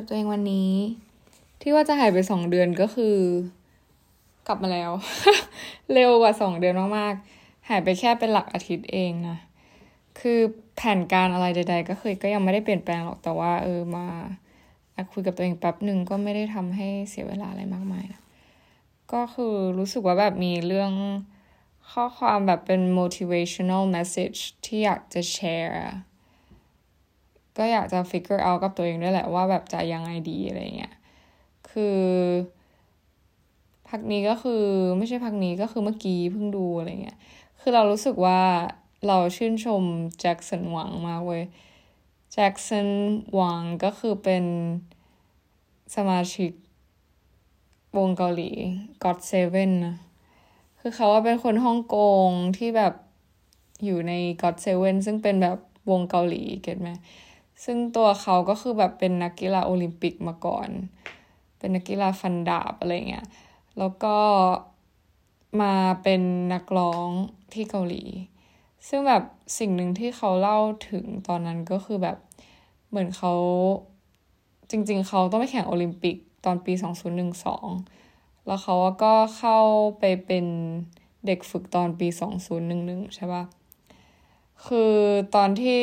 กับตัวเองวันนี้ ที่ว่าจะหายไปสองเดือนก็คือ กลับมาแล้ว เร็วกว่าสองเดือนมากๆ หายไปแค่เป็นหลักอาทิตย์เองนะ คือแผนการอะไรใด ๆ ก็คือก็ยังไม่ได้เปลี่ยนแปลงหรอกแต่ว่า เออมาคุยกับตัวเองแป๊บหนึ่งก็ไม่ได้ทำให้เสียเวลาอะไรมากมายนะก็คือรู้สึกว่าแบบมีเรื่องข้อความแบบเป็น motivational message ที่อยากจะแชร์ ก็อยากจะ figure out กับตัวเองด้วยแหละว่าแบบจะยังไงดีอะไรเงี้ย คือพักนี้ก็คือไม่ใช่พักนี้ก็คือเมื่อกี้เพิ่งดูอะไรเงี้ย คือเรารู้สึกว่าเราชื่นชมแจ็คสันหวังมากเว้ย แจ็คสันหวังก็คือเป็นสมาชิกวงเกาหลี God Seven นะ คือเขาว่าเป็นคนฮ่องกงที่แบบอยู่ใน God Seven ซึ่งเป็นแบบวงเกาหลีเก็ตไหม ซึ่งตัวเขาก็คือแบบเป็นนักกีฬาโอลิมปิกมาก่อน เป็นนักกีฬาฟันดาบอะไรเงี้ย แล้วก็มาเป็นนักร้องที่เกาหลี ซึ่งแบบสิ่งหนึ่งที่เขาเล่าถึงตอนนั้นก็คือแบบเหมือนเขาจริง ๆ เขาต้องไปแข่งโอลิมปิกตอนปี 2012 แล้วเขาก็เข้าไปเป็นเด็กฝึกตอนปี 2011 ใช่ปะคือตอนที่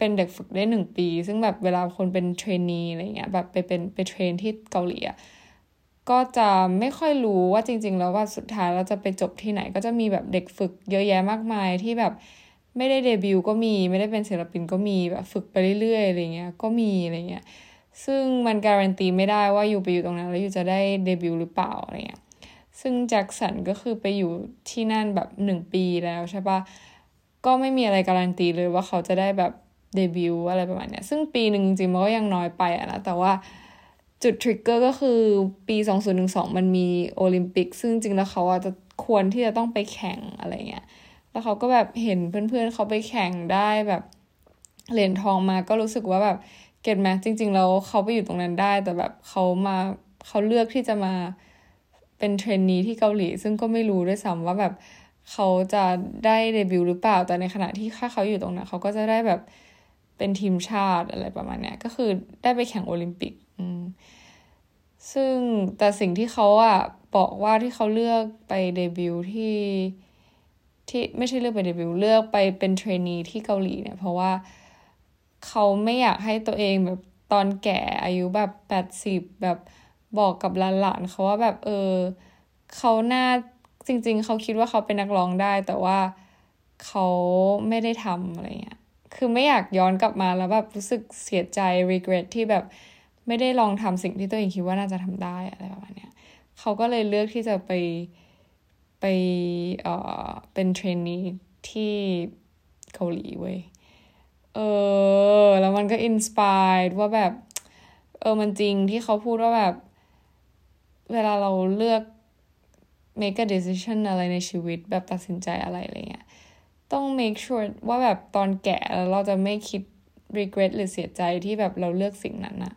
เป็นเด็กฝึกได้หนึ่งปี ซึ่งแบบเวลาคนเป็นเทรนนีอะไรเงี้ยแบบไปเป็นไปเทรนที่เกาหลีอะก็จะไม่ค่อยรู้ว่าจริง ๆ แล้วว่าสุดท้ายเราจะไปจบที่ไหนก็จะมีแบบเด็กฝึกเยอะแยะมากมายที่แบบไม่ได้เดบิวต์ก็มีไม่ได้เป็นศิลปินก็มีแบบฝึกไปเรื่อยๆอะไรเงี้ยก็มีอะไรเงี้ยซึ่งมันการันตีไม่ได้ว่าอยู่ไปอยู่ตรงนั้นแล้วอยู่จะได้เดบิวต์หรือเปล่าอะไรเงี้ยซึ่งแจ็คสันก็คือไปอยู่ที่นั่นแบบหนึ่งปีแล้วใช่ปะก็ไม่มีอะไรการันตีเลยว่าเขาจะได้แบบ เดบิวต์อะไรประมาณเนี้ย ซึ่งปีหนึ่งจริงมันก็ยังน้อยไปอะนะ แต่ว่าจุดทริกเกอร์ก็คือปี 2012 มันมีโอลิมปิก ซึ่งจริงแล้วเขาอาจจะควรที่จะต้องไปแข่งอะไรเงี้ย แล้วเขาก็แบบเห็นเพื่อนๆเขาไปแข่งได้แบบเหรียญทองมาก็รู้สึกว่าแบบ get ไหมจริงๆแล้วเขาไปอยู่ตรงนั้นได้ แต่แบบเขามาเขาเลือกที่จะมาเป็น trainee ที่เกาหลี ซึ่งก็ไม่รู้ด้วยซ้ำว่าแบบเขาจะได้เดบิวต์หรือเปล่า แต่ในขณะที่ถ้าเขาอยู่ตรงนั้นเขาก็จะได้แบบ เป็นทีมชาติอะไรประมาณเนี้ยก็คือได้ไปแข่งโอลิมปิกซึ่งแต่สิ่งที่เขาอะบอกว่าที่เขาเลือกไปเดบิวต์ที่ที่ไม่ใช่เลือกไปเดบิวต์เลือกไปเป็นเทรนนีที่เกาหลีเนี่ยเพราะว่าเขาไม่อยากให้ตัวเองแบบตอนแก่อายุแบบแปดสิบแบบบอกกับหลานๆเขาว่าแบบเออเขาหน้าจริง ๆ เขาคิดว่าเขาเป็นนักร้องได้ แต่ว่าเขาไม่ได้ทำอะไรเงี้ย คือไม่อยากย้อนกลับมาแล้วแบบรู้สึกเสียใจ regret ที่แบบไม่ได้ลองทำสิ่งที่ตัวเองคิดว่าน่าจะทำได้อะไรประมาณเนี้ยเขาก็เลยเลือกที่จะไปไปเอ่อเป็น trainee ที่เกาหลีเว้ย เออ แล้วมันก็ inspire ว่าแบบ เออ มันจริงที่เขาพูดว่าแบบ เวลาเราเลือก make a decision อะไรในชีวิตแบบตัดสินใจอะไรอะไรเงี้ย ต้อง make sure ว่าแบบตอนแก่แล้วเราจะไม่คิด regret หรือเสียใจที่แบบเราเลือกสิ่งนั้นนะ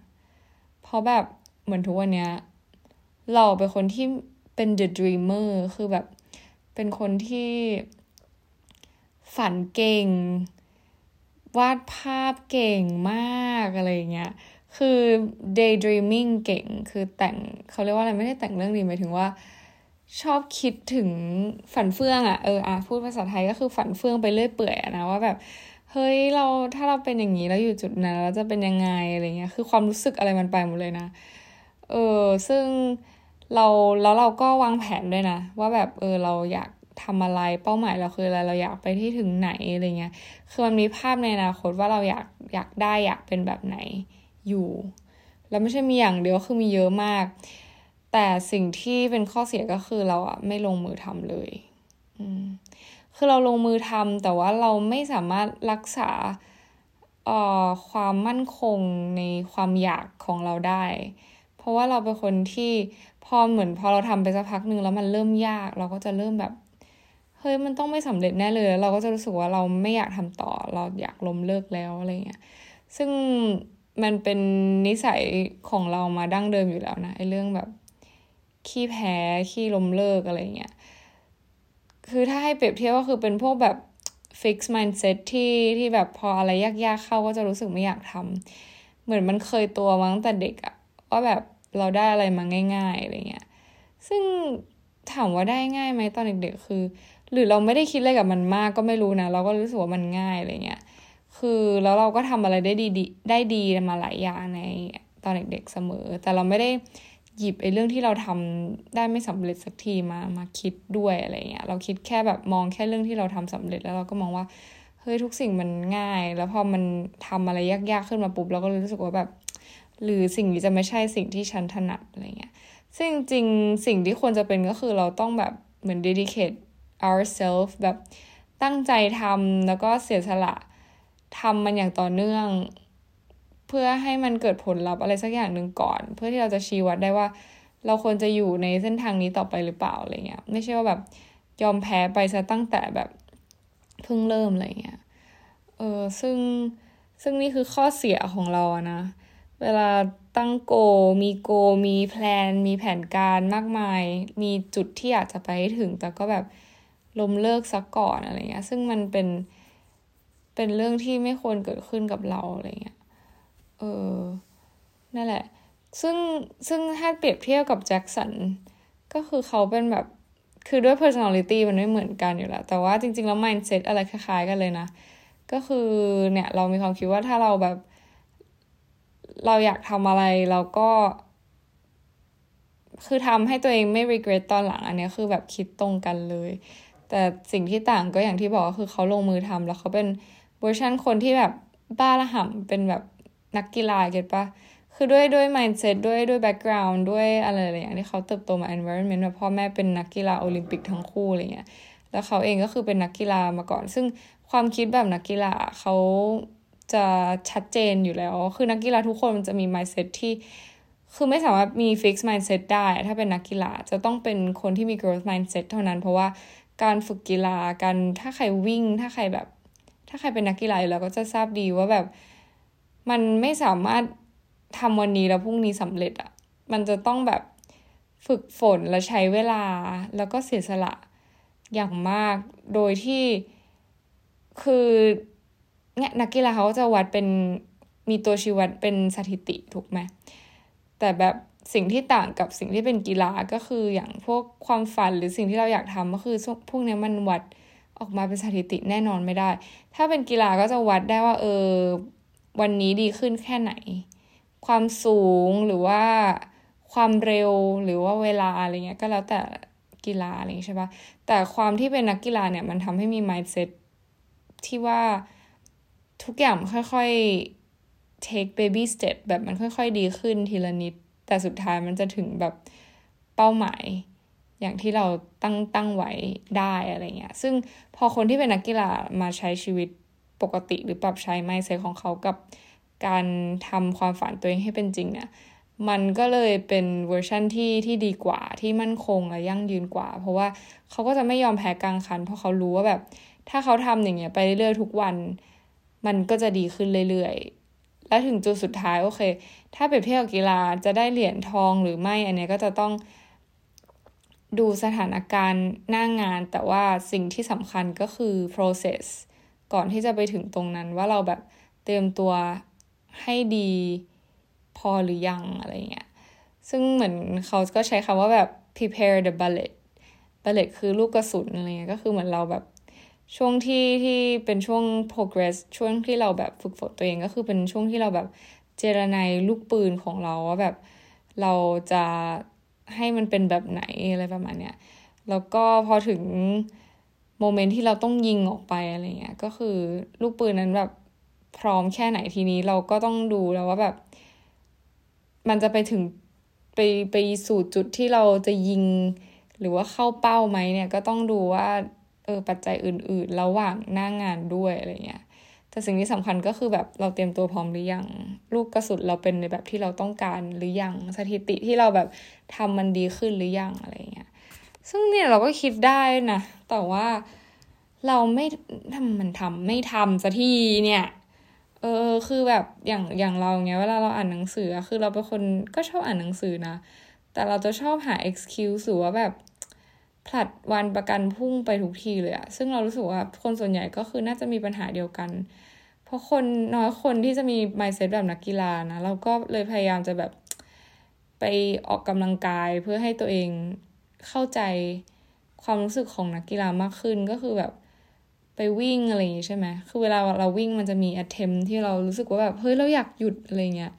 เพราะแบบเหมือนทุกวันเนี้ย เราเป็นคนที่เป็น the dreamer คือแบบเป็นคนที่ฝันเก่ง วาดภาพเก่งมากอะไรเงี้ย คือ daydreaming เก่ง คือแต่งเขาเรียกว่าอะไรไม่ได้แต่งเรื่องนี้หมายถึงว่า ชอบคิดถึงฝันเฟื่องอะ่ะเอออะพูดภาษาไทยก็คือฝันเฟื่องไปเรื่อยเปื่อยนะว่าแบบเฮ้ยเราถ้าเราเป็นอย่างนี้แล้วอยู่จุดนั้นเราจะเป็นยังไงอะไรเงี้ยคือความรู้สึกอะไรมันไปหมดเลยนะ เออซึ่งเราแล้วเราก็วางแผนด้วยนะ ว่าแบบเออเราอยากทำอะไรเป้าหมายเราคืออะไรเราอยากไปที่ถึงไหนอะไรเงี้ยคือมันมีภาพในอนาคตว่าเราอยากอยากได้อยากเป็นแบบไหนอยู่ แล้วไม่ใช่มีอย่างเดียวคือมีเยอะมาก แต่สิ่งที่เป็นข้อเสียก็คือเราอะไม่ลงมือทำเลย คือเราลงมือทำแต่ว่าเราไม่สามารถรักษาออความมั่นคงในความอยากของเราได้ เพราะว่าเราเป็นคนที่พอเหมือนพอเราทำไปสักพักหนึ่งแล้วมันเริ่มยาก เราก็จะเริ่มแบบเฮ้ยมันต้องไม่สำเร็จแน่เลย เราก็จะรู้สึกว่าเราไม่อยากทำต่อ เราอยากล้มเลิกแล้วอะไรเงี้ย ซึ่งมันเป็นนิสัยของเรามาดั้งเดิมอยู่แล้วนะไอ้เรื่องแบบ ขี้แพ้ขี้ลมเลิกอะไรเงี้ย คือถ้าให้เปรียบเทียบก็คือเป็นพวกแบบ fix mindset ที่ที่แบบพออะไรยากๆเข้าก็จะรู้สึกไม่อยากทเหมือนมันเคยตัวมาตั้งแต่เด็กอะว่าแบบเราได้อะไรมาง่ายๆอะไรเงี้ย ซึ่งถามว่าได้ง่ายไหมตอนเด็กๆคือ หรือเราไม่ได้คิดอะไรกับมันมากก็ไม่รู้นะ เราก็รู้สึกว่ามันง่ายอะไรเงี้ย คือแล้วเราก็ทำอะไรได้ดีได้ดีมาหลายอย่างในตอนเด็กๆเสมอ แต่เราไม่ได้ หยิบไอ้เรื่องที่เราทำได้ไม่สำเร็จสักทีมามาคิดด้วยอะไรเงี้ยเราคิดแค่แบบมองแค่เรื่องที่เราทำสำเร็จแล้วเราก็มองว่าเฮ้ยทุกสิ่งมันง่าย แล้วพอมันทำอะไรยากๆขึ้นมาปุ๊บเราก็รู้สึกว่าแบบ หรือสิ่งนี้จะไม่ใช่สิ่งที่ฉันถนัดอะไรเงี้ยซึ่งจริงสิ่งที่ควรจะเป็นก็คือเราต้องแบบเหมือน dedicate ourselves แบบตั้งใจทำแล้วก็เสียสละทำมันอย่างต่อเนื่อง พื่อให้มันเกิดผลลัพธ์อะไรสักอย่างหนึ่งก่อน เพื่อที่เราจะชี้วัดได้ว่า เราควรจะอยู่ในเส้นทางนี้ต่อไปหรือเปล่าอะไรเงี้ยไม่ใช่ว่าแบบยอมแพ้ไปซะตั้งแต่แบบเพิ่งเริ่มอะไรเงี้ยเออซึ่งซึ่งนี่คือข้อเสียของเราอะนะ เวลาตั้งโก มีโก มีแพลน มีแผนการมากมาย มีจุดที่อยากจะไปให้ถึง แต่ก็แบบล้มเลิกซะก่อนอะไรเงี้ย ซึ่งมันเป็นเป็นเรื่องที่ไม่ควรเกิดขึ้นกับเราอะไรเงี้ย เออ นั่นแหละ ซึ่งซึ่งถ้าเปรียบเทียบกับแจ็คสัน ก็คือเขาเป็นแบบ คือด้วย personality มันไม่เหมือนกันอยู่แล้ว แต่ว่าจริง ๆ แล้ว mindset อะไรคล้าย ๆ กันเลยนะ ก็คือเนี่ย เรามีความคิดว่าถ้าเราแบบ เราอยากทำอะไรเราก็ คือทำให้ตัวเองไม่ regret ตอนหลัง อันนี้คือแบบคิดตรงกันเลย แต่สิ่งที่ต่างก็อย่างที่บอกก็คือเขาลงมือทำแล้วเขาเป็นเวอร์ชันคนที่แบบบ้าระห่ำเป็นแบบ นักกีฬาเก็ตปะคือด้วยด้วย mindset ด้วยด้วย background ด้วยอะไรอะไรอย่างที่เขาเติบโตมา environment แบบพ่อแม่เป็นนักกีฬาโอลิมปิกทั้งคู่อะไรเงี้ยแล้วเขาเองก็คือเป็นนักกีฬามาก่อน ซึ่งความคิดแบบนักกีฬาเขาจะชัดเจนอยู่แล้ว คือนักกีฬาทุกคนมันจะมี mindset ที่คือไม่สามารถมี fix mindset ได้ ถ้าเป็นนักกีฬาจะต้องเป็นคนที่มี growth mindset เท่านั้น เพราะว่าการฝึกกีฬาการถ้าใครวิ่ง ถ้าใครแบบ ถ้าใครเป็นนักกีฬาอยู่แล้วก็จะทราบดีว่าแบบ มันไม่สามารถทำวันนี้แล้วพรุ่งนี้สำเร็จอะมันจะต้องแบบฝึกฝนและใช้เวลาแล้วก็เสียสละอย่างมาก โดยที่คือเนี่ยนักกีฬาเขาจะวัดเป็นมีตัวชี้วัดเป็นสถิติถูกไหมแต่แบบสิ่งที่ต่างกับสิ่งที่เป็นกีฬาก็คืออย่างพวกความฝันหรือสิ่งที่เราอยากทำก็คือพวกนี้มันวัดออกมาเป็นสถิติแน่นอนไม่ได้ ถ้าเป็นกีฬาก็จะวัดได้ว่าเออ วันนี้ดีขึ้นแค่ไหน ความสูงหรือว่าความเร็วหรือว่าเวลาอะไรเงี้ยก็แล้วแต่กีฬาอะไรใช่ปะแต่ความที่เป็นนักกีฬาเนี่ยมันทำให้มี mindset ที่ว่าทุกอย่างค่อยๆ take baby step แบบมันค่อย ๆ ดีขึ้นทีละนิด แต่สุดท้ายมันจะถึงแบบเป้าหมาย อย่างที่เราตั้งตั้งไว้ได้อะไรเงี้ย ซึ่งพอคนที่เป็นนักกีฬามาใช้ชีวิต ปกติหรือปรับใช้ไมเซ็ตของเขากับการทำความฝันตัวเองให้เป็นจริงเนี่ยมันก็เลยเป็นเวอร์ชั่นที่ที่ดีกว่าที่มั่นคงและยั่งยืนกว่า เพราะว่าเขาก็จะไม่ยอมแพ้กลางคัน เพราะเขารู้ว่าแบบ ถ้าเขาทำอย่างเงี้ยไปเรื่อยๆทุกวัน มันก็จะดีขึ้นเรื่อยๆ และถึงจุดสุดท้ายโอเค ถ้าเปรียบเทียบกับกีฬาจะได้เหรียญทองหรือไม่อันนี้ก็จะต้องดูสถานการณ์หน้างงาน แต่ว่าสิ่งที่สำคัญก็คือ process ก่อนที่จะไปถึงตรงนั้นว่าเราแบบเตรียมตัวให้ดีพอหรือยังอะไรเงี้ย ซึ่งเหมือนเขาก็ใช้คำว่าแบบ prepare the bullet bullet คือลูกกระสุนอะไรเงี้ย ก็คือเหมือนเราแบบช่วงที่ที่เป็นช่วง progress ช่วงที่เราแบบฝึกฝนตัวเองก็คือเป็นช่วงที่เราแบบเจรนายลูกปืนของเราว่าแบบเราจะให้มันเป็นแบบไหนอะไรประมาณเนี้ย แล้วก็พอถึง โมเมนต์ที่เราต้องยิงออกไปอะไรเงี้ยก็คือลูกปืนนั้นแบบพร้อมแค่ไหนทีนี้เราก็ต้องดูแล้วว่าแบบ มันจะไปถึงไปไปสู่จุดที่เราจะยิง หรือว่าเข้าเป้าไหมเนี่ยก็ต้องดูว่าเออปัจจัยอื่น ๆ ระหว่างหน้างงานด้วยอะไรเงี้ยแต่สิ่งที่สำคัญก็คือแบบเราเตรียมตัวพร้อมหรือยังลูกกระสุนเราเป็นในแบบที่เราต้องการหรือยังสถิติที่เราแบบทำมันดีขึ้นหรือยังอะไรเงี้ย ซึ่งเนี่ยเราก็คิดได้นะ แต่ว่าเราไม่ทำมันทำไม่ทำสักทีเนี่ย เออคือแบบอย่างอย่างเราเนี้ยเวลาเราอ่านหนังสือคือเราเป็นคนก็ชอบอ่านหนังสือนะ แต่เราจะชอบหา excuse หรือว่าแบบผลัดวันประกันพุ่งไปทุกทีเลยอะซึ่งเรารู้สึกว่าคนส่วนใหญ่ก็คือน่าจะมีปัญหาเดียวกัน เพราะคนน้อยคนที่จะมี mindset แบบนักกีฬานะ เราก็เลยพยายามจะแบบไปออกกำลังกายเพื่อให้ตัวเอง เข้าใจความรู้สึกของนักกีฬามากขึ้นก็คือแบบไปวิ่งอะไรอย่างงี้ใช่ไหมคือเวลาเราวิ่งมันจะมี attempt ที่เรารู้สึกว่าแบบเฮ้ยเราอยากหยุดอะไรเงี้ย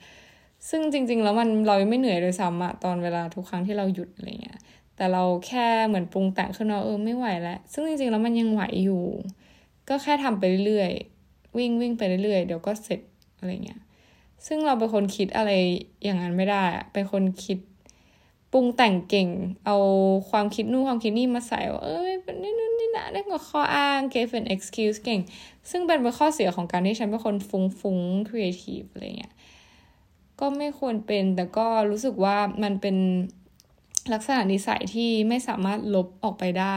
ซึ่งจริง ๆ แล้วมันเราไม่เหนื่อยเลยซ้ำอะตอนเวลาทุกครั้งที่เราหยุดอะไรเงี้ย แต่เราแค่เหมือนปรุงแต่งขึ้นมาเออไม่ไหวแล้ว ซึ่งจริงๆแล้วมันยังไหวอยู่ ก็แค่ทำไปเรื่อยๆวิ่งวิ่งไปเรื่อยๆเดี๋ยวก็เสร็จอะไรเงี้ย ซึ่งเราเป็นคนคิดอะไรอย่างนั้นไม่ได้เป็นคนคิด ปรุงแต่งเก่ง เอาความคิดนู่นความคิดนี่มาใส่ว่าเอ้ยนี่นู่นนี่นะนี่ก็ข้ออ้าง give an excuse เก่ง ซึ่งเป็นเป็นข้อเสียของการที่ฉันเป็นคนฟุงฟุง creative อะไรเงี้ยก็ไม่ควรเป็นแต่ก็รู้สึกว่ามันเป็นลักษณะนิสัยที่ไม่สามารถลบออกไปได้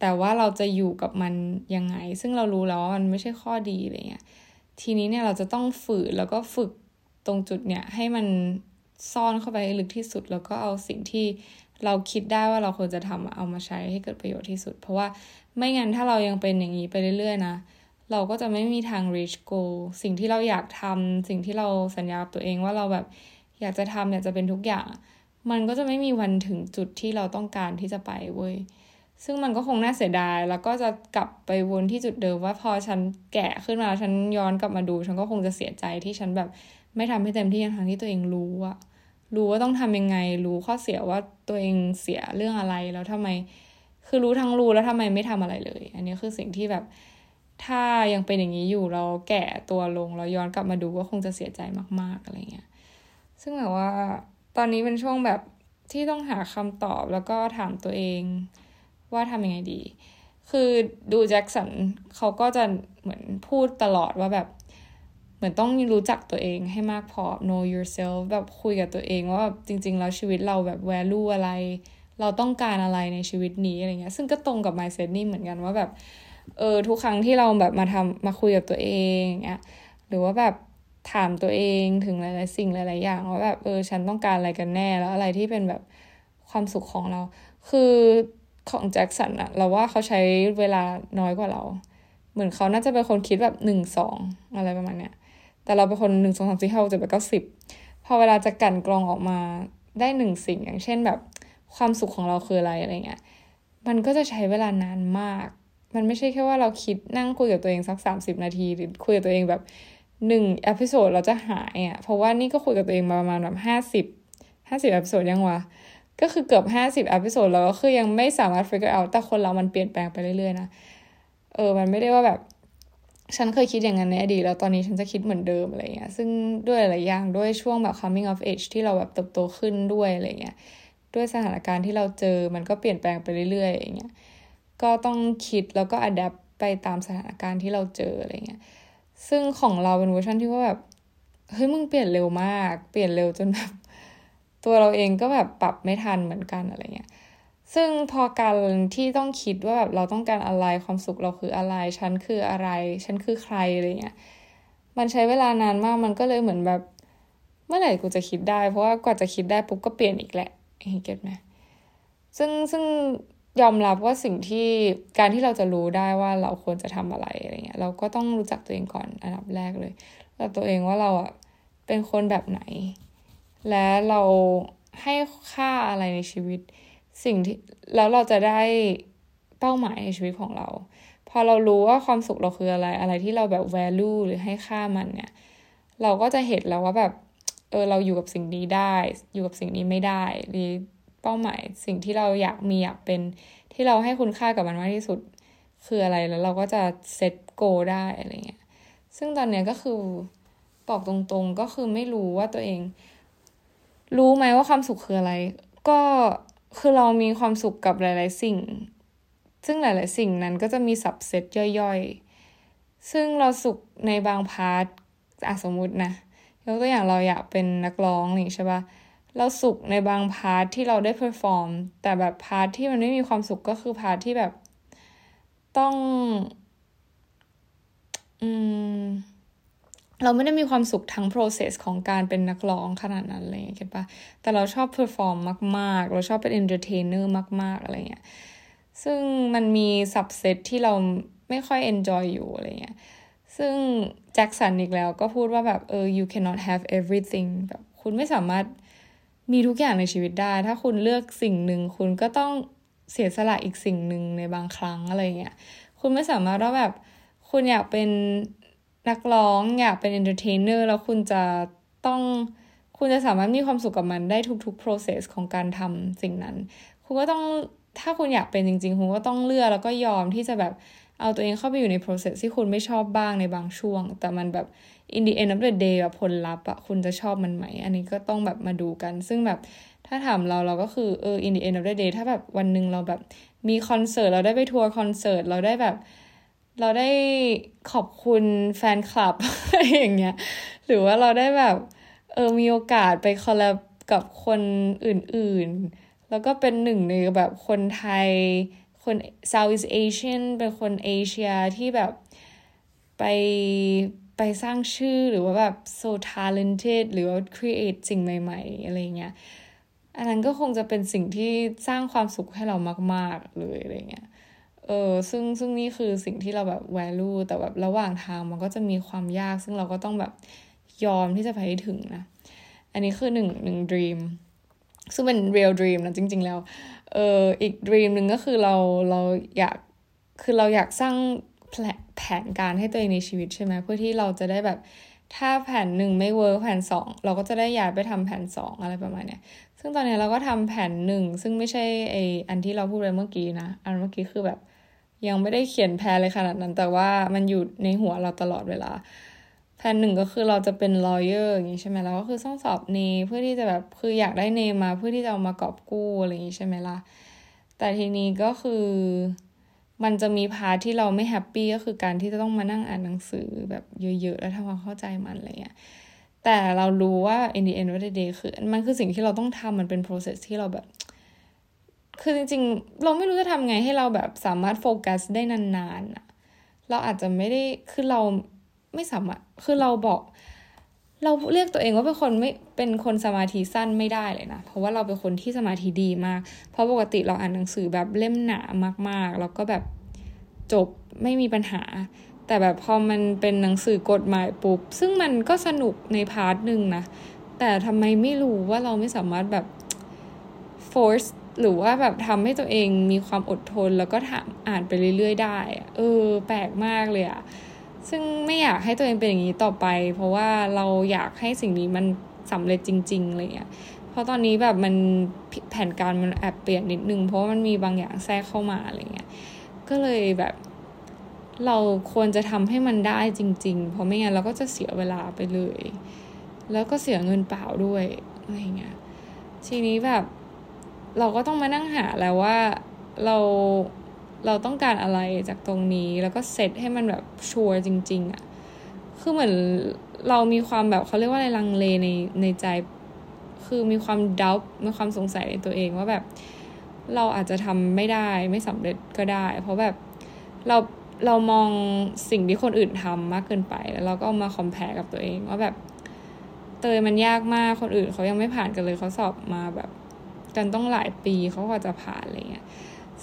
แต่ว่าเราจะอยู่กับมันยังไง ซึ่งเรารู้แล้วว่ามันไม่ใช่ข้อดีอะไรเงี้ยทีนี้เนี่ยเราจะต้องฝืนแล้วก็ฝึกตรงจุดเนี่ยให้มัน ซ่อนเข้าไปให้ลึกที่สุด แล้วก็เอาสิ่งที่เราคิดได้ว่าเราควรจะทำเอามาใช้ให้เกิดประโยชน์ที่สุด เพราะว่าไม่งั้นถ้าเรายังเป็นอย่างนี้ไปเรื่อยๆนะเราก็จะไม่มีทาง reach goal สิ่งที่เราอยากทำสิ่งที่เราสัญญากับตัวเองว่าเราแบบอยากจะทำอยากจะเป็นทุกอย่าง มันก็จะไม่มีวันถึงจุดที่เราต้องการที่จะไปเว้ยซึ่งมันก็คงน่าเสียดาย แล้วก็จะกลับไปวนที่จุดเดิมว่าพอฉันแก่ขึ้นมาฉันย้อนกลับมาดู ฉันก็คงจะเสียใจที่ฉันแบบไม่ทำให้เต็มที่ทั้งที่ตัวเองรู้อะ รู้ว่าต้องทำยังไง รู้ข้อเสียว่าตัวเองเสียเรื่องอะไรแล้วทำไม คือรู้ทั้งรู้แล้วทำไมไม่ทำอะไรเลย อันนี้คือสิ่งที่แบบ ถ้ายังเป็นอย่างนี้อยู่เราแก่ตัวลงเราย้อนกลับมาดูก็คงจะเสียใจมาก ๆอะไรเงี้ยซึ่งแบบว่าตอนนี้เป็นช่วงแบบที่ต้องหาคำตอบแล้วก็ถามตัวเองว่าทำยังไงดี คือดูแจ็คสันเขาก็จะเหมือนพูดตลอดว่าแบบ มือนต้องรู้จักตัวเองให้มากพอ know yourself แบบคุยกับตัวเองว่าจริง ๆ แล้วชีวิตเราแบบ value อะไร เราต้องการอะไรในชีวิตนี้อะไรเงี้ย ซึ่งก็ตรงกับ mindset นี่เหมือนกันว่าแบบ เออทุกครั้งที่เราแบบมาทำมาคุยกับตัวเองเงี้ย หรือว่าแบบถามตัวเองถึงหลาย ๆ สิ่งหลาย ๆ อย่างว่าแบบเออฉันต้องการอะไรกันแน่แล้วอะไรที่เป็นแบบความสุขของเรา คือของแจ็คสันอะเราว่าเขาใช้เวลาน้อยกว่าเรา เหมือนเขาน่าจะเป็นคนคิดแบบหนึ่งสองอะไรประมาณเนี้ย แต่เราเป็นคนหนึ่งสองสามสี่ห้าหกเจ็ดแปดเก้าสิบพอเวลาจะกันกรองออกมาได้หนึ่งสิ่งอย่างเช่นแบบความสุขของเราคืออะไรอะไรเงี้ย มันก็จะใช้เวลานานมาก มันไม่ใช่แค่ว่าเราคิดนั่งคุยกับตัวเองสักสามสิบนาที หรือคุยกับตัวเองแบบหนึ่ง episode เราจะหายอะ เพราะว่านี่ก็คุยกับตัวเองมาประมาณแบบห้าสิบห้าสิบ episode ยังวะ ก็คือเกือบห้าสิบ episode แล้วก็คือยังไม่สามารถ figure out แต่คนเรามันเปลี่ยนแปลงไปเรื่อยๆนะ เออ มันไม่ได้ว่าแบบ ฉันเคยคิดอย่างนั้นในอดีตแล้วตอนนี้ฉันจะคิดเหมือนเดิมอะไรเงี้ยซึ่งด้วยหลายอย่างด้วยช่วงแบบ coming of age ที่เราแบบเติบโตขึ้นด้วยอะไรเงี้ยด้วยสถานการณ์ที่เราเจอมันก็เปลี่ยนแปลงไปเรื่อยๆอย่างเงี้ยก็ต้องคิดแล้วก็ adapt ไปตามสถานการณ์ที่เราเจออะไรเงี้ยซึ่งของเราเป็นเวอร์ชันที่ว่าแบบเฮ้ยมึงเปลี่ยนเร็วมาก เปลี่ยนเร็วจนแบบตัวเราเองก็แบบปรับไม่ทันเหมือนกันอะไรเงี้ย ซึ่งพอการที่ต้องคิดว่าแบบเราต้องการอะไรความสุขเราคืออะไร ฉันคืออะไร ฉันคือใครอะไรเงี้ยมันใช้เวลานานมากมันก็เลยเหมือนแบบ เมื่อไหร่กูจะคิดได้ เพราะว่ากว่าจะคิดได้ปุ๊บก็เปลี่ยนอีกแหละเก็ตไหมซึ่งซึ่งยอมรับว่าสิ่งที่การที่เราจะรู้ได้ว่าเราควรจะทำอะไรอะไรเงี้ย เราก็ต้องรู้จักตัวเองก่อนอันดับแรกเลยเราตัวเองว่าเราอะเป็นคนแบบไหน และเราให้ค่าอะไรในชีวิต สิ่งที่แล้วเราจะได้เป้าหมายในชีวิตของเรา พอเรารู้ว่าความสุขเราคืออะไร อะไรที่เราแบบ value หรือให้ค่ามันเนี่ย เราก็จะเห็นแล้วว่าแบบ เออเราอยู่กับสิ่งนี้ได้ อยู่กับสิ่งนี้ไม่ได้หรือเป้าหมาย สิ่งที่เราอยากมีอยากเป็นที่เราให้คุณค่ากับมันมากที่สุดคืออะไรแล้วเราก็จะเซตโกได้อะไรเงี้ย ซึ่งตอนเนี้ยก็คือบอกตรงๆก็คือไม่รู้ว่าตัวเอง รู้ไหมว่าความสุขคืออะไร ก็ คือเรามีความสุขกับหลาย ๆ สิ่ง ซึ่งหลาย ๆ สิ่งนั้นก็จะมีสับเซตย่อย ๆ ซึ่งเราสุขในบาง part อะสมมุตินะยกตัวอย่างเราอยากเป็นนักร้องนี่ใช่ปะเราสุขในบาง part ที่เราได้ perform แต่แบบ part ที่มันไม่มีความสุขก็คือ part ที่แบบต้อง อืม เราไม่ได้มีความสุขทั้ง process ของการเป็นนักร้องขนาดนั้นเลย get ปะแต่เราชอบ perform มาก ๆ เราชอบเป็น entertainer มาก ๆ อะไรเงี้ย ซึ่งมันมี subset ที่เราไม่ค่อย enjoy อยู่อะไรเงี้ย ซึ่งแจ็คสันอีกแล้วก็พูดว่าแบบเออ you cannot have everything แบบคุณไม่สามารถมีทุกอย่างในชีวิตได้ ถ้าคุณเลือกสิ่งหนึ่งคุณก็ต้องเสียสละอีกสิ่งหนึ่งในบางครั้งอะไรเงี้ย คุณไม่สามารถว่าแบบคุณอยากเป็น นักร้องอยากเป็น entertainer แล้วคุณจะต้องคุณจะสามารถมีความสุขกับมันได้ทุกๆ process ของการทำสิ่งนั้น คุณก็ต้องถ้าคุณอยากเป็นจริงๆ คุณก็ต้องเลือกแล้วก็ยอมที่จะแบบเอาตัวเองเข้าไปอยู่ใน process ที่คุณไม่ชอบบ้างในบางช่วง แต่มันแบบ in the end of the day แบบผลลัพธ์อะคุณจะชอบมันไหม อันนี้ก็ต้องแบบมาดูกัน ซึ่งแบบถ้าถามเราเราก็คือเออ in the end of the day ถ้าแบบวันหนึ่งเราแบบมีคอนเสิร์ตเราได้ไปทัวร์คอนเสิร์ตเราได้แบบ เราได้ขอบคุณแฟนคลับอะไรอย่างเงี้ย หรือว่าเราได้แบบเออมีโอกาสไปคอลแลบกับคนอื่นๆ แล้วก็เป็นหนึ่งในแบบคนไทย คน Southeast Asian เป็นคนเอเชียที่แบบไปไปสร้างชื่อหรือว่าแบบ so talented หรือว่า create สิ่งใหม่ ๆ อะไรเงี้ย อันนั้นก็คงจะเป็นสิ่งที่สร้างความสุขให้เรามาก ๆ เลยอะไรเงี้ย เออซึ่งซึ่งนี่คือสิ่งที่เราแบบ value แต่แบบระหว่างทางมันก็จะมีความยาก ซึ่งเราก็ต้องแบบยอมที่จะไปให้ถึงนะ อันนี้คือหนึ่งหนึ่ง dream ซึ่งเป็น real dream นะจริง ๆ แล้ว เอออีก dream หนึ่งก็คือเราเราอยากคือเราอยากสร้างแผนการให้ตัวเองในชีวิตใช่ไหมเพื่อที่เราจะได้แบบถ้าแผนหนึ่งไม่เวิร์กแผนสองเราก็จะได้ย้ายไปทำแผนสองอะไรประมาณเนี้ยซึ่งตอนนี้เราก็ทำแผนหนึ่งซึ่งไม่ใช่ไออันที่เราพูดไปเมื่อกี้นะ อันเมื่อกี้คือแบบ ยังไม่ได้เขียนแผนเลยขนาดนั้น แต่ว่ามันอยู่ในหัวเราตลอดเวลาแผนหนึ่งก็คือเราจะเป็น lawyer อย่างนี้ใช่ไหมแล้วก็คือต้องสอบเนเพื่อที่จะแบบคืออยากได้เนมาเพื่อที่จะเอามากอบกู้อะไรอย่างนี้ใช่ไหมล่ะแต่ทีนี้ก็คือมันจะมี part ที่เราไม่ happy ก็คือการที่จะต้องมานั่งอ่านหนังสือแบบเยอะๆ แล้วทำความเข้าใจมันอะไรเงี้ย แต่เรารู้ว่า in the end of the day คือมันคือสิ่งที่เราต้องทำมันเป็น process ที่เราแบบ คือจริงๆ เราไม่รู้จะทำไงให้เราแบบสามารถโฟกัสได้นานๆอะเราอาจจะไม่ได้คือเราไม่สามารถคือเราบอก เราเรียกตัวเองว่าเป็นคนไม่เป็นคนสมาธิสั้นไม่ได้เลยนะ เพราะว่าเราเป็นคนที่สมาธิดีมาก เพราะปกติเราอ่านหนังสือแบบเล่มหนามากๆ แล้วก็แบบจบไม่มีปัญหา แต่แบบพอมันเป็นหนังสือกฎหมายปุ๊บ ซึ่งมันก็สนุกในพาร์ทหนึ่งนะ แต่ทำไมไม่รู้ว่าเราไม่สามารถแบบ force หรือว่าแบบทำให้ตัวเองมีความอดทนแล้วก็ถามอ่านไปเรื่อย ๆ ได้ เออ แปลกมากเลยอะซึ่งไม่อยากให้ตัวเองเป็นอย่างนี้ต่อไป เพราะว่าเราอยากให้สิ่งนี้มันสำเร็จจริงๆเลยอะเพราะตอนนี้แบบมันแผนการมันแอบเปลี่ยนนิดนึง เพราะมันมีบางอย่างแทรกเข้ามาอะไรเงี้ย ก็เลยแบบเราควรจะทำให้มันได้จริง ๆ เพราะไม่งั้นเราก็จะเสียเวลาไปเลย แล้วก็เสียเงินเปล่าด้วยอะไรเงี้ย ทีนี้แบบ เราก็ต้องมานั่งหาแล้วว่าเราเราต้องการอะไรจากตรงนี้ แล้วก็เซตให้มันแบบชัวร์จริง ๆอะ่ะคือเหมือนเรามีความแบบเขาเรียกว่าอะไรลังเลในในใจ คือมีความดาวมีความสงสัยในตัวเองว่าแบบ เราอาจจะทำไม่ได้ไม่สำเร็จก็ได้ เพราะแบบเราเรามองสิ่งที่คนอื่นทำมากเกินไป แล้วเราก็มาคอมเพลกับตัวเองว่าแบบ เตยมันยากมากคนอื่นเขายังไม่ผ่านกันเลยเขาสอบมาแบบ กันต้องหลายปีเขาก็จะผ่านอะไรเงี้ย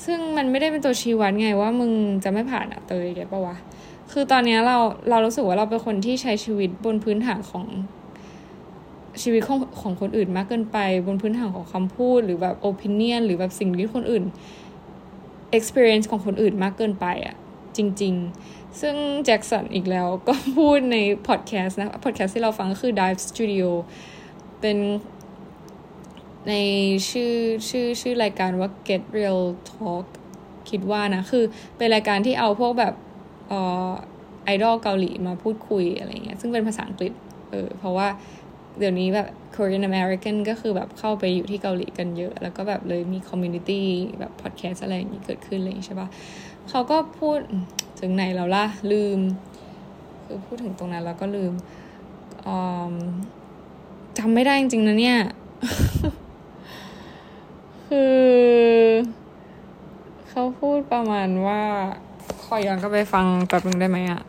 ซึ่งมันไม่ได้เป็นตัวชี้วัดไงว่ามึงจะไม่ผ่านอะเตยแกปะวะคือตอนนี้เราเรารู้สึกว่าเราเป็นคนที่ใช้ชีวิตบนพื้นฐานของชีวิตของของคนอื่นมากเกินไป บนพื้นฐานของคำพูดหรือแบบ opinion หรือแบบสิ่งที่คนอื่น experience ของคนอื่นมากเกินไปอะจริง ๆ ซึ่งแจ็คสันอีกแล้วก็พูดในพอดแคสต์นะพอดแคสต์ที่เราฟังก็คือ Dive Studio เป็น ในชื่อชื่อชื่อรายการว่า Get Real Talk คิดว่านะ คือเป็นรายการที่เอาพวกแบบไอดอลเกาหลีมาพูดคุยอะไรเงี้ย ซึ่งเป็นภาษาอังกฤษ เออ เพราะว่าเดี๋ยวนี้แบบ Korean American ก็คือแบบเข้าไปอยู่ที่เกาหลีกันเยอะ แล้วก็แบบเลยมี communityแบบพอดแคสอะไรอย่างนี้เกิดขึ้นเลยใช่ปะเขาก็พูดถึงไหนแล้วล่ะ ลืม คือพูดถึงตรงนั้นแล้วก็ลืมจำไม่ได้จริงๆนะเนี่ย คือ เขาพูดประมาณว่า ขอย้อนก็ไปฟังแป๊บนึงได้ไหมอะ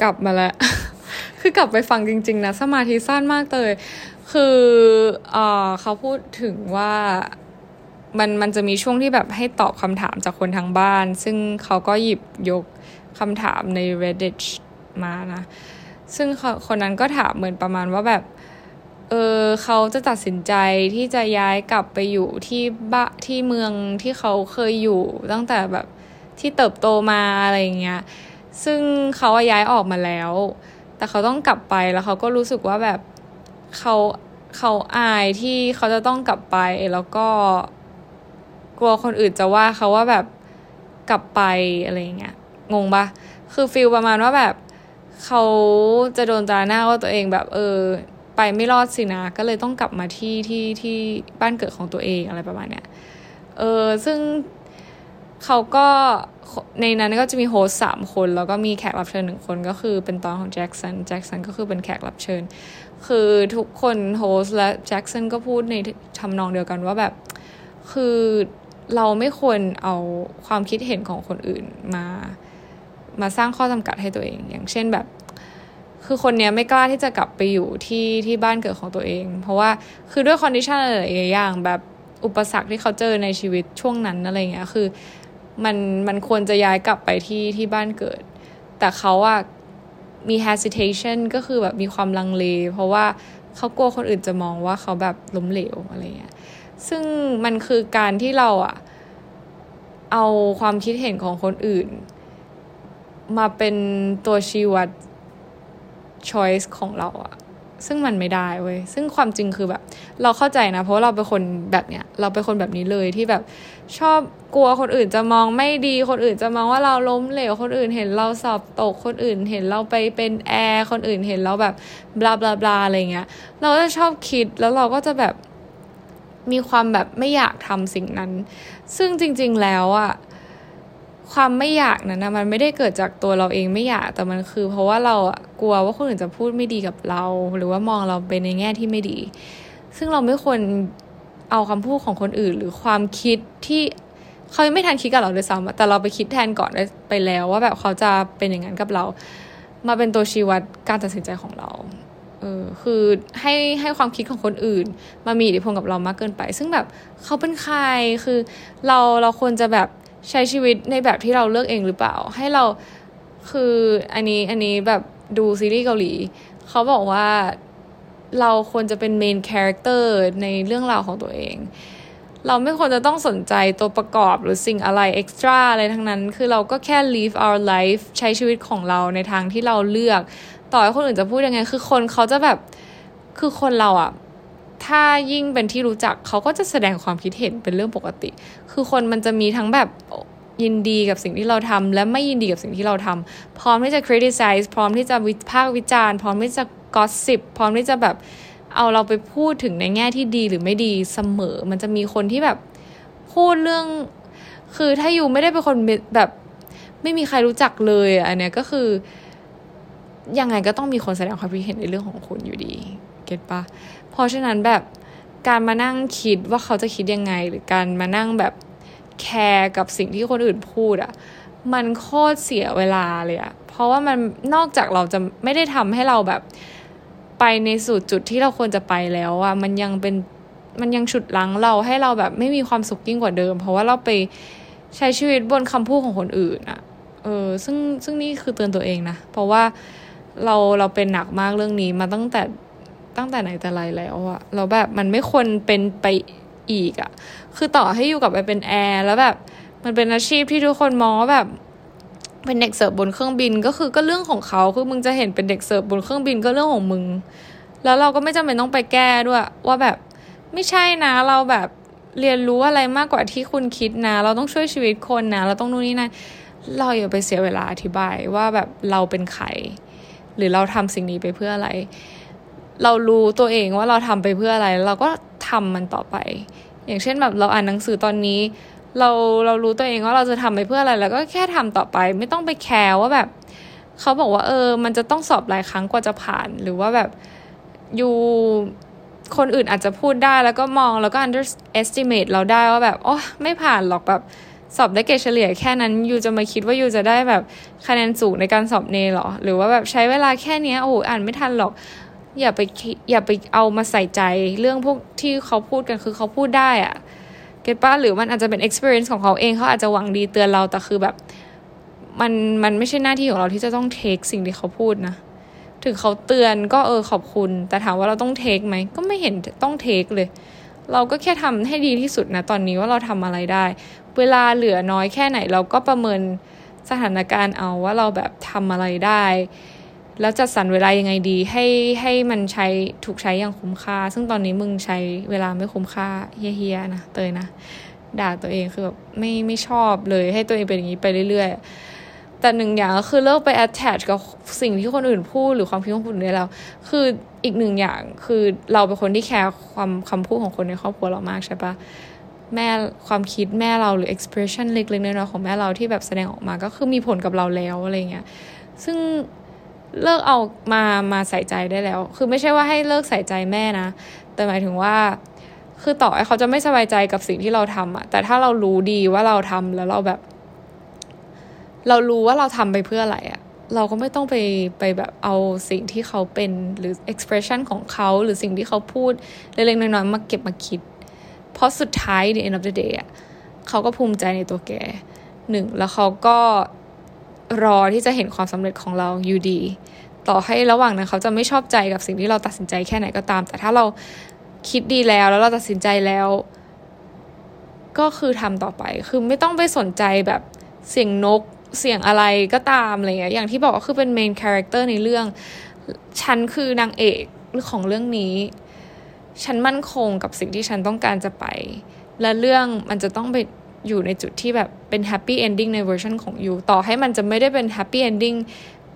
กลับมาแล้ว คือกลับไปฟังจริง ๆ นะ สมาธิสั้นมากเลย คือเออเขาพูดถึงว่ามันมันจะมีช่วงที่แบบให้ตอบคำถามจากคนทางบ้าน ซึ่งเขาก็หยิบยกคำถามใน reddit มานะ ซึ่งคนนั้นก็ถามเหมือนประมาณว่าแบบ เออเขาจะตัดสินใจที่จะย้ายกลับไปอยู่ที่บ้าที่เมืองที่เขาเคยอยู่ตั้งแต่แบบที่เติบโตมาอะไรอย่างเงี้ย ซึ่งเขาย้ายออกมาแล้ว แต่เขาต้องกลับไปแล้วเขาก็รู้สึกว่าแบบเขาเขาอายที่เขาจะต้องกลับไปแล้วก็กลัวคนอื่นจะว่าเขาว่าแบบกลับไปอะไรเงี้ยงงปะคือฟิลประมาณว่าแบบเขาจะโดนจาหน้าว่าตัวเองแบบ เออ ไปไม่รอดสินะ ก็เลยต้องกลับมาที่ที่ที่บ้านเกิดของตัวเองอะไรประมาณเนี้ย เออซึ่งเขาก็ในนั้นก็จะมี host สามคน แล้วก็มีแขกรับเชิญหนึ่งคนก็คือเป็นตอนของแจ็คสันแจ็คสันก็คือเป็นแขกรับเชิญ คือทุกคน host และแจ็คสันก็พูดในทำนองเดียวกันว่าแบบ คือเราไม่ควรเอาความคิดเห็นของคนอื่นมา มาสร้างข้อจำกัดให้ตัวเอง อย่างเช่นแบบ คือคนเนี้ยไม่กล้าที่จะกลับไปอยู่ที่ที่บ้านเกิดของตัวเอง เพราะว่าคือด้วย condition อะไรอย่างแบบอุปสรรคที่เขาเจอในชีวิตช่วงนั้นอะไรเงี้ยคือมันมันควรจะย้ายกลับไปที่ที่บ้านเกิด แต่เขาอะมี hesitation ก็คือแบบมีความลังเล เพราะว่าเขากลัวคนอื่นจะมองว่าเขาแบบล้มเหลวอะไรเงี้ยซึ่งมันคือการที่เราอะเอาความคิดเห็นของคนอื่น มาเป็นตัวชี้วัด choice ของเราอะซึ่งมันไม่ได้เว้ย ซึ่งความจริงคือแบบ เราเข้าใจนะ เพราะเราเป็นคนแบบเนี้ย เราเป็นคนแบบนี้เลยที่แบบชอบกลัวคนอื่นจะมองไม่ดี คนอื่นจะมองว่าเราล้มเหลว คนอื่นเห็นเราสอบตก คนอื่นเห็นเราไปเป็นแอร์ คนอื่นเห็นเราแบบบลาบลาบลาอะไรเงี้ย เราก็จะชอบคิดแล้วเราก็จะแบบมีความแบบไม่อยากทำสิ่งนั้น ซึ่งจริง ๆ แล้วอะ ความไม่อยากนั้นนะมันไม่ได้เกิดจากตัวเราเองไม่อยากแต่มันคือ เพราะว่าเราอะกลัวว่าคนอื่นจะพูดไม่ดีกับเรา หรือว่ามองเราไปในแง่ที่ไม่ดี ซึ่งเราไม่ควรเอาคำพูดของคนอื่น หรือความคิดที่เขาไม่ทันคิดกับเราเลยซ้ำแต่เราไปคิดแทนก่อนไปแล้วว่าแบบเขาจะเป็นอย่างนั้นกับเรา มาเป็นตัวชี้วัดการตัดสินใจของเราเออคือให้ให้ความคิดของคนอื่น มามีอิทธิพลกับเรามากเกินไป ซึ่งแบบเขาเป็นใครคือเราเราควรจะแบบ ใช้ชีวิตในแบบที่เราเลือกเองหรือเปล่า ให้เราคืออันนี้อันนี้แบบดูซีรีส์เกาหลี เขาบอกว่าเราควรจะเป็น main character ในเรื่องราวของตัวเอง เราไม่ควรจะต้องสนใจตัวประกอบหรือสิ่งอะไร extra อะไรทั้งนั้น คือเราก็แค่ live our life ใช้ชีวิตของเราในทางที่เราเลือก ต่อให้คนอื่นจะพูดยังไง คือคนเขาจะแบบ คือคนเราอะ ถ้ายิ่งเป็นที่รู้จักเขาก็จะแสดงความคิดเห็นเป็นเรื่องปกติ คือคนมันจะมีทั้งแบบยินดีกับสิ่งที่เราทำและไม่ยินดีกับสิ่งที่เราทำพร้อมที่จะ criticize พร้อมที่จะวิพากษ์วิจารณ์ พร้อมที่จะ gossip พร้อมที่จะแบบเอาเราไปพูดถึงในแง่ที่ดีหรือไม่ดีเสมอ มันจะมีคนที่แบบพูดเรื่อง คือถ้าอยู่ไม่ได้เป็นคนแบบไม่มีใครรู้จักเลยอันเนี้ยก็คือยังไงก็ต้องมีคนแสดงความคิดเห็นในเรื่องของคุณอยู่ดี เก็ตปะเพราะฉะนั้นแบบการมานั่งคิดว่าเขาจะคิดยังไง หรือการมานั่งแบบแคร์กับสิ่งที่คนอื่นพูดอะ่ะมันโคตรเสียเวลาเลยอะเพราะว่ามันนอกจากเราจะไม่ได้ทำให้เราแบบไปในสู่จุดที่เราควรจะไปแล้วอะมันยังเป็นมันยังฉุดลังเราให้เราแบบไม่มีความสุขยิ่งกว่าเดิม เพราะว่าเราไปใช้ชีวิตบนคำพูดของคนอื่นอะเออซึ่งซึ่งนี่คือเตือนตัวเองนะ เพราะว่าเราเราเป็นหนักมากเรื่องนี้มาตั้งแต่ ตั้งแต่ไหนแต่ไรแล้วอะเราแบบมันไม่ควรเป็นไปอีกอะคือต่อให้อยู่กับไปเป็นแอร์แล้วแบบมันเป็นอาชีพที่ทุกคนมองว่าแบบเป็นเด็กเสิร์ฟบนเครื่องบินก็คือก็เรื่องของเขาคือมึงจะเห็นเป็นเด็กเสิร์ฟบนเครื่องบินก็เรื่องของมึง แล้วเราก็ไม่จำเป็นต้องไปแก้ด้วย ว่าแบบไม่ใช่นะเราแบบเรียนรู้อะไรมากกว่าที่คุณคิดนะ เราต้องช่วยชีวิตคนนะ เราต้องนู่นนี่นั่นเราอย่าไปเสียเวลาอธิบายว่าแบบเราเป็นใครหรือเราทำสิ่งนี้ไปเพื่ออะไร เรารู้ตัวเองว่าเราทำไปเพื่ออะไร เราก็ทำมันต่อไป อย่างเช่นแบบเราอ่านหนังสือตอนนี้ เราเรารู้ตัวเองว่าเราจะทำไปเพื่ออะไร แล้วก็แค่ทำต่อไป ไม่ต้องไปแคร์ว่าแบบเขาบอกว่าเออ มันจะต้องสอบหลายครั้งกว่าจะผ่าน หรือว่าแบบอยู่คนอื่นอาจจะพูดได้แล้วก็มองแล้วก็ underestimate เราได้ว่าแบบโอ้ไม่ผ่านหรอกแบบสอบได้เกรดเฉลี่ยแค่นั้นยูจะมาคิดว่ายูจะได้แบบคะแนนสูงในการสอบเนหรอ หรือว่าแบบใช้เวลาแค่นี้โอ้โหอ่านไม่ทันหรอก อย่าไปอย่าไปเอามาใส่ใจเรื่องพวกที่เขาพูดกันคือเขาพูดได้อะเก็ตป้าหรือมันอาจจะเป็น experience ของเขาเองเขาอาจจะหวังดีเตือนเราแต่คือแบบมันมันไม่ใช่หน้าที่ของเราที่จะต้องเทคสิ่งที่เขาพูดนะถึงเขาเตือนก็เออขอบคุณ แต่ถามว่าเราต้องเทคไหมก็ไม่เห็นต้องเทคเลย เราก็แค่ทำให้ดีที่สุดนะตอนนี้ว่าเราทำอะไรได้ เวลาเหลือน้อยแค่ไหนเราก็ประเมินสถานการณ์เอาว่าเราแบบทำอะไรได้ แล้วจัดสรรเวลายังไงดีให้ให้มันใช้ถูกใช้อย่างคุ้มค่า ซึ่งตอนนี้มึงใช้เวลาไม่คุ้มค่าเฮี้ยๆนะเตยนะด่าตัวเองคือแบบไม่ไม่ชอบเลยให้ตัวเองเป็นอย่างนี้ไปเรื่อยๆ แต่หนึ่งอย่างก็คือเลิกไป attach กับสิ่งที่คนอื่นพูดหรือความคิดของคนอื่นได้แล้ว คืออีกหนึ่งอย่างคือเราเป็นคนที่แคร์ความคำพูดของคนในครอบครัวเรามากใช่ปะแม่ความคิดแม่เราหรือ expression เล็กๆน้อยๆของแม่เราที่แบบแสดงออกมาก็คือมีผลกับเราแล้วอะไรเงี้ย ซึ่ง เลิกเอามามาใส่ใจได้แล้ว คือไม่ใช่ว่าให้เลิกใส่ใจแม่นะ แต่หมายถึงว่า คือต่อให้เขาจะไม่สบายใจกับสิ่งที่เราทำอะแต่ถ้าเรารู้ดีว่าเราทำแล้วเราแบบ เรารู้ว่าเราทำไปเพื่ออะไรอะเราก็ไม่ต้องไปไปแบบเอาสิ่งที่เขาเป็นหรือ expression ของเขาหรือสิ่งที่เขาพูดเล็กๆน้อยๆมาเก็บมาคิด เพราะสุดท้าย the end of the day อะเขาก็ภูมิใจในตัวแกหนึ่งแล้วเขาก็ รอที่จะเห็นความสำเร็จของเราอยู่ดี ต่อให้ระหว่างนั้นเขาจะไม่ชอบใจกับสิ่งที่เราตัดสินใจแค่ไหนก็ตาม แต่ถ้าเราคิดดีแล้วแล้วเราตัดสินใจแล้ว ก็คือทำต่อไป คือไม่ต้องไปสนใจแบบเสียงนกเสียงอะไรก็ตามอะไรเงี้ยอย่างที่บอกก็คือเป็น main character ในเรื่อง ฉันคือนางเอกของเรื่องนี้ ฉันมั่นคงกับสิ่งที่ฉันต้องการจะไป และเรื่องมันจะต้องไป อยู่ในจุดที่แบบเป็น happy ending ในเวอร์ชันของ you ต่อให้มันจะไม่ได้เป็น happy ending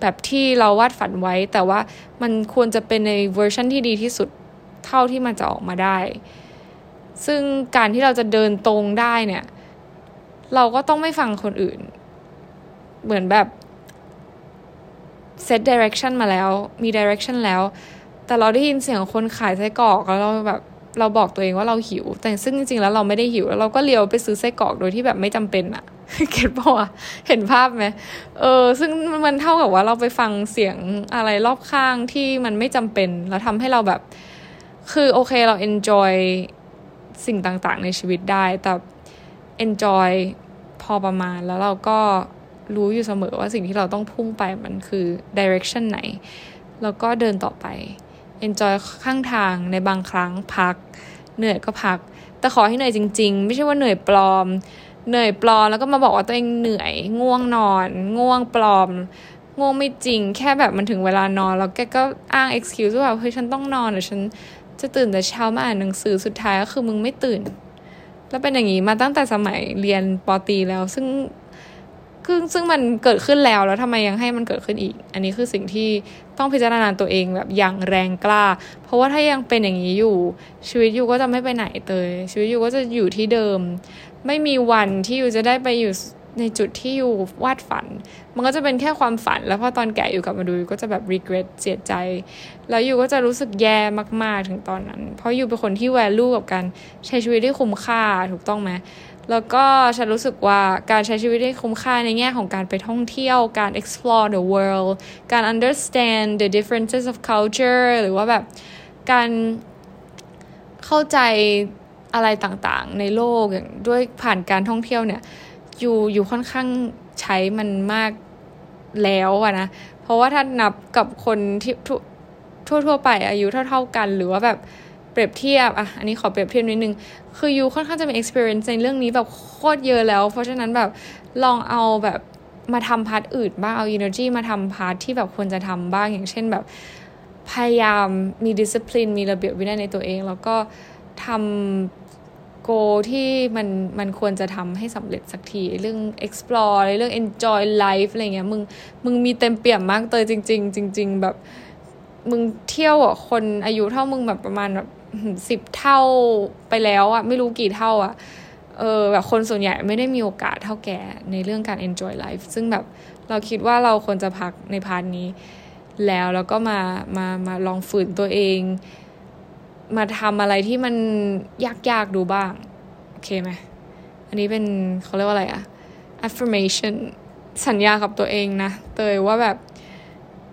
แบบที่เราวาดฝันไว้ แต่ว่ามันควรจะเป็นในเวอร์ชันที่ดีที่สุดเท่าที่มันจะออกมาได้ ซึ่งการที่เราจะเดินตรงได้เนี่ย เราก็ต้องไม่ฟังคนอื่น เหมือนแบบ set direction มาแล้ว มี direction แล้ว แต่เราได้ยินเสียงคนขายไส้กรอกแล้วเราแบบ เราบอกตัวเองว่าเราหิว แต่ซึ่งจริงๆแล้วเราไม่ได้หิว แล้วเราก็เลี้ยวไปซื้อไส้กรอกโดยที่แบบไม่จำเป็นอะเก็ตป่ะเห็นภาพไหมเออ ซึ่งมันเท่ากับว่าเราไปฟังเสียงอะไรรอบข้างที่มันไม่จำเป็น แล้วทำให้เราแบบ คือโอเคเรา enjoy สิ่งต่างๆ ในชีวิตได้ แต่ enjoy พอประมาณแล้วเราก็รู้อยู่เสมอว่าสิ่งที่เราต้องพุ่งไปมันคือ direction ไหน แล้วก็เดินต่อไป enjoy ข้างทางในบางครั้งพัก เหนื่อยก็พัก แต่ขอให้เหนื่อยจริง ๆ ไม่ใช่ว่าเหนื่อยปลอม เหนื่อยปลอมแล้วก็มาบอกว่าตัวเองเหนื่อย ง่วงนอน ง่วงปลอม ง่วงไม่จริง แค่แบบมันถึงเวลานอนแล้วแกก็อ้าง excuse ว่าเฮ้ยฉันต้องนอนหรือฉันจะตื่นแต่เช้ามาอ่านหนังสือสุดท้ายก็คือมึงไม่ตื่น แล้วเป็นอย่างนี้มาตั้งแต่สมัยเรียนปตีแล้ว ซึ่งซึ่งมันเกิดขึ้นแล้วแล้วทำไมยังให้มันเกิดขึ้นอีก อันนี้คือสิ่งที่ ต้องพิจารณาตัวเองแบบอย่างแรงกล้า เพราะว่าถ้ายังเป็นอย่างนี้อยู่ ชีวิตอยู่ก็จะไม่ไปไหนเตยชีวิตอยู่ก็จะอยู่ที่เดิม ไม่มีวันที่อยู่จะได้ไปอยู่ในจุดที่อยู่วาดฝัน มันก็จะเป็นแค่ความฝัน แล้วพอตอนแก่อยู่กลับมาดูก็จะแบบ regret เสียใจ แล้วอยู่ก็จะรู้สึกแย่มากๆถึงตอนนั้น เพราะอยู่เป็นคนที่ value กับการใช้ชีวิตที่คุ้มค่าถูกต้องไหม แล้วก็ฉันรู้สึกว่าการใช้ชีวิตที่คุ้มค่าในแง่ของการไปท่องเที่ยว การ explore the world การ understand the differences of culture หรือว่าแบบการเข้าใจอะไรต่างๆ ในโลกอย่างด้วยผ่านการท่องเที่ยวเนี่ย you you ค่อนข้างใช้มันมากแล้วอะนะ เพราะว่าถ้านับกับคนที่ทั่วทั่วไปอายุเท่า ๆกันหรือว่าแบบ เปรียบเทียบอะอันนี้ขอเปรียบเทียบนิดนึง คือ you ค่อนข้างจะมี experience ในเรื่องนี้แบบโคตรเยอะแล้ว เพราะฉะนั้นแบบลองเอาแบบมาทำ part อื่นบ้างเอา energy มาทำ part ที่แบบควรจะทำบ้างอย่างเช่นแบบ พยายามมี discipline มีระเบียบวินัยในตัวเอง แล้วก็ทำโกที่มันมันควรจะทำให้สำเร็จสักทีเรื่อง explore เรื่อง enjoy life อะไรเงี้ยมึงมึงมีเต็มเปี่ยมมากเตยจริง ๆ จริง ๆ แบบมึงเที่ยวอะคนอายุเท่ามึงแบบประมาณแบบ สิบเท่าไปแล้วอะไม่รู้กี่เท่าอะเออแบบคนส่วนใหญ่ไม่ได้มีโอกาสเท่าแกในเรื่องการ enjoy life ซึ่งแบบเราคิดว่าเราควรจะพักในพาร์ทนี้ แล้วแล้วก็มามามาลองฝืนตัวเอง มาทำอะไรที่มันยากๆดูบ้าง โอเคไหมอันนี้เป็นเขาเรียกว่าอะไรอะ affirmation สัญญากับตัวเองนะ เตยว่าแบบ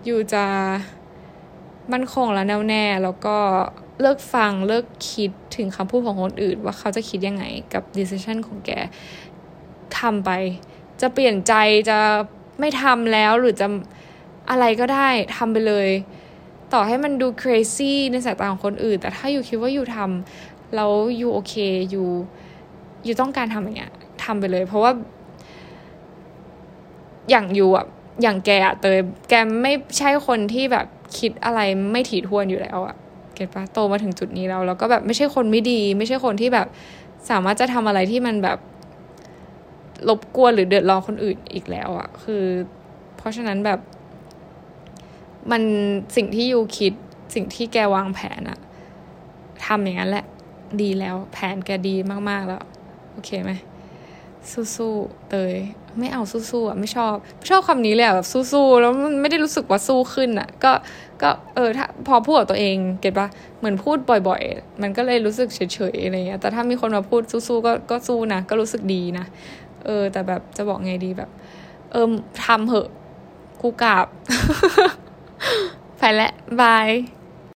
อยู่จะมั่นคงและแน่วแน่แล้วก็ เลิกฟังเลิกคิดถึงคำพูดของคนอื่น ว่าเขาจะคิดยังไงกับ decision ของแกทำไป จะเปลี่ยนใจจะไม่ทำแล้วหรือจะอะไรก็ได้ทำไปเลย ต่อให้มันดู crazy ในสายตาของคนอื่น แต่ถ้าอยู่คิดว่าอยู่ทำแล้วอยู่โอเคอยู่อยู่ต้องการทำอย่างเงี้ยทำไปเลย เพราะว่า อย่างอยู่อะอย่างแกอะเตยแกไม่ใช่คนที่แบบคิดอะไรไม่ถี่ถ้วนอยู่แล้วอะ เก็ตปะโตมาถึงจุดนี้แล้วแล้วก็แบบไม่ใช่คนไม่ดี ไม่ใช่คนที่แบบสามารถจะทำอะไรที่มันแบบรบกวนหรือเดือดร้อนคนอื่นอีกแล้วอะคือ เพราะฉะนั้นแบบ มันสิ่งที่ยูคิดสิ่งที่แกวางแผนอะทำอย่างนั้นแหละ ดีแล้ว แผนแกดีมาก ๆ แล้ว โอเคไหมสู้ๆเตย ไม่เอาสู้ๆอะไม่ชอบไม่ชอบคำนี้เลยอะแบบสู้ๆแล้วมันไม่ได้รู้สึกว่าสู้ขึ้นอะ ก็ก็เออถ้าพอพูดกับตัวเองเก็ตปะเหมือนพูดบ่อย ๆ มันก็เลยรู้สึกเฉยๆอะไรเงี้ยแต่ถ้ามีคนมาพูดสู้ๆก็ก็สู้นะก็รู้สึกดีนะเออ แต่แบบจะบอกไงดีแบบ เออทำเหอะกูกราบไปแล้วบาย